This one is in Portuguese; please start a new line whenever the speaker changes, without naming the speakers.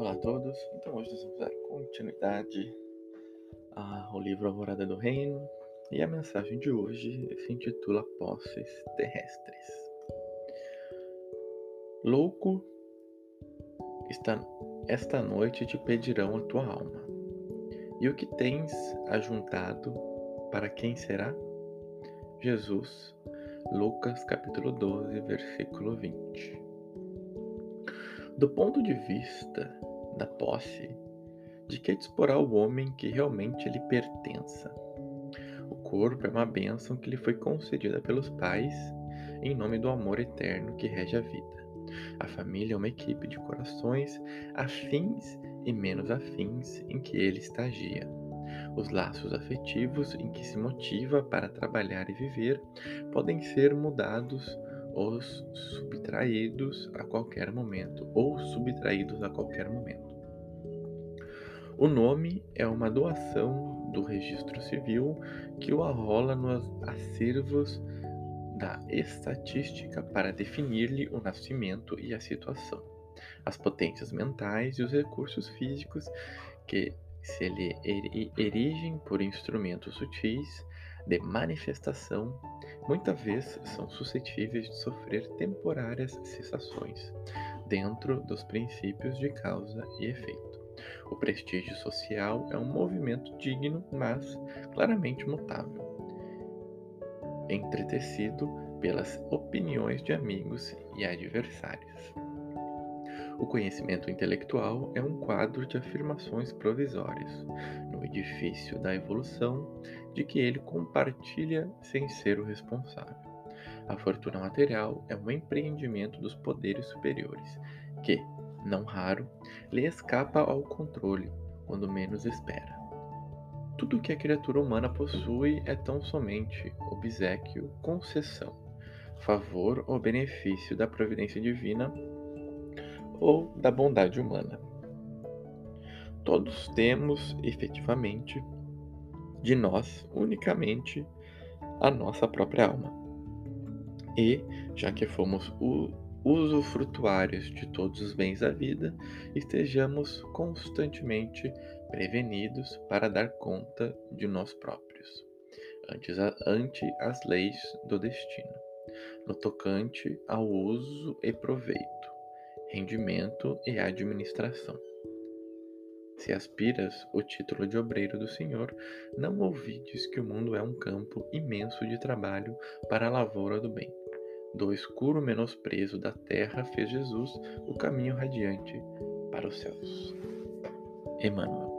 Olá a todos, então hoje nós vamos dar continuidade ao livro Alvorada do Reino e a mensagem de hoje se intitula Posses Terrestres. Louco, esta, esta noite te pedirão a tua alma, e o que tens ajuntado, para quem será? Jesus, Lucas capítulo 12, versículo 20. Do ponto de vista da posse, de que disporá o homem que realmente lhe pertença? O corpo é uma bênção que lhe foi concedida pelos pais em nome do amor eterno que rege a vida. A família é uma equipe de corações afins e menos afins em que ele estagia. Os laços afetivos em que se motiva para trabalhar e viver podem ser mudados os subtraídos a qualquer momento ou subtraídos a qualquer momento. O nome é uma doação do registro civil que o arrola nos acervos da estatística para definir-lhe o nascimento e a situação, as potências mentais e os recursos físicos que se lhe erigem por instrumentos sutis de manifestação, muitas vezes são suscetíveis de sofrer temporárias cessações, dentro dos princípios de causa e efeito. O prestígio social é um movimento digno, mas claramente mutável, entretecido pelas opiniões de amigos e adversários. O conhecimento intelectual é um quadro de afirmações provisórias, no edifício da evolução, de que ele compartilha sem ser o responsável. A fortuna material é um empreendimento dos poderes superiores, que, não raro, lhe escapa ao controle quando menos espera. Tudo o que a criatura humana possui é tão somente obsequio, concessão, favor ou benefício da providência divina ou da bondade humana. Todos temos, efetivamente, de nós unicamente a nossa própria alma. E, já que fomos usufrutuários de todos os bens da vida, estejamos constantemente prevenidos para dar conta de nós próprios, antes ante as leis do destino, no tocante ao uso e proveito rendimento e administração. Se aspiras o título de obreiro do Senhor, não ouvides que o mundo é um campo imenso de trabalho para a lavoura do bem. Do escuro menosprezo da terra fez Jesus o caminho radiante para os céus. Emmanuel.